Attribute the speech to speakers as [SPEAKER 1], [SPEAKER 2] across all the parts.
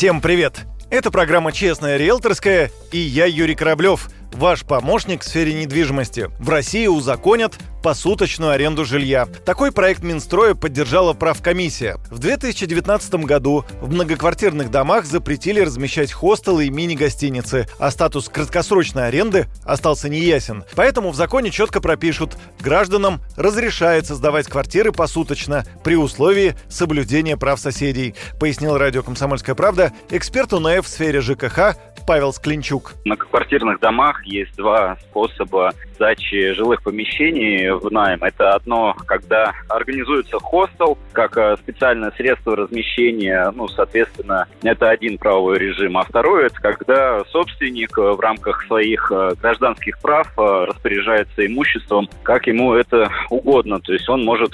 [SPEAKER 1] Всем привет! Это программа «Честная риэлторская» и я Юрий Кораблев, ваш помощник в сфере недвижимости. В России узаконят посуточную аренду жилья. Такой проект Минстроя поддержала правкомиссия. В 2019 году в многоквартирных домах запретили размещать хостелы и мини-гостиницы, а статус краткосрочной аренды остался неясен. Поэтому в законе четко пропишут, гражданам разрешается сдавать квартиры посуточно при условии соблюдения прав соседей, пояснил радио «Комсомольская правда» эксперт УНФ в сфере ЖКХ Павел Склинчук.
[SPEAKER 2] В многоквартирных домах есть два способа сдачи жилых помещений в найм. Это одно, когда организуется хостел, как э, специальное средство размещения, ну, соответственно, это один правовой режим. А второй, это когда собственник э, в рамках своих э, гражданских прав распоряжается имуществом, как ему это угодно. То есть он может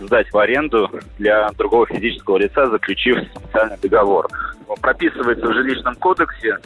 [SPEAKER 2] сдать в аренду для другого физического лица, заключив специальный договор. Прописывается в жилищном кодексе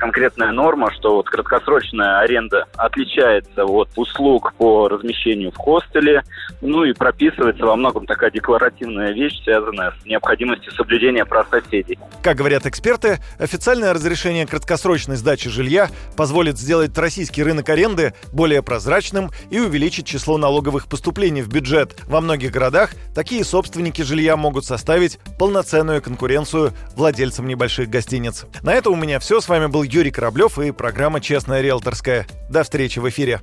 [SPEAKER 2] конкретная норма, что вот краткосрочная аренда отличается от услуг по размещению в хостеле, ну и прописывается во многом такая декларативная вещь, связанная с необходимостью соблюдения прав соседей.
[SPEAKER 1] Как говорят эксперты, официальное разрешение краткосрочной сдачи жилья позволит сделать российский рынок аренды более прозрачным и увеличить число налоговых поступлений в бюджет. Во многих городах такие собственники жилья могут составить полноценную конкуренцию владельцам небольших гостиниц. На это у меня все. С вами был Юрий Кораблев и программа «Честная риэлторская». До встречи в эфире.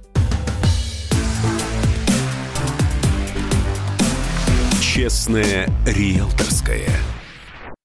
[SPEAKER 3] «Честная риэлторская».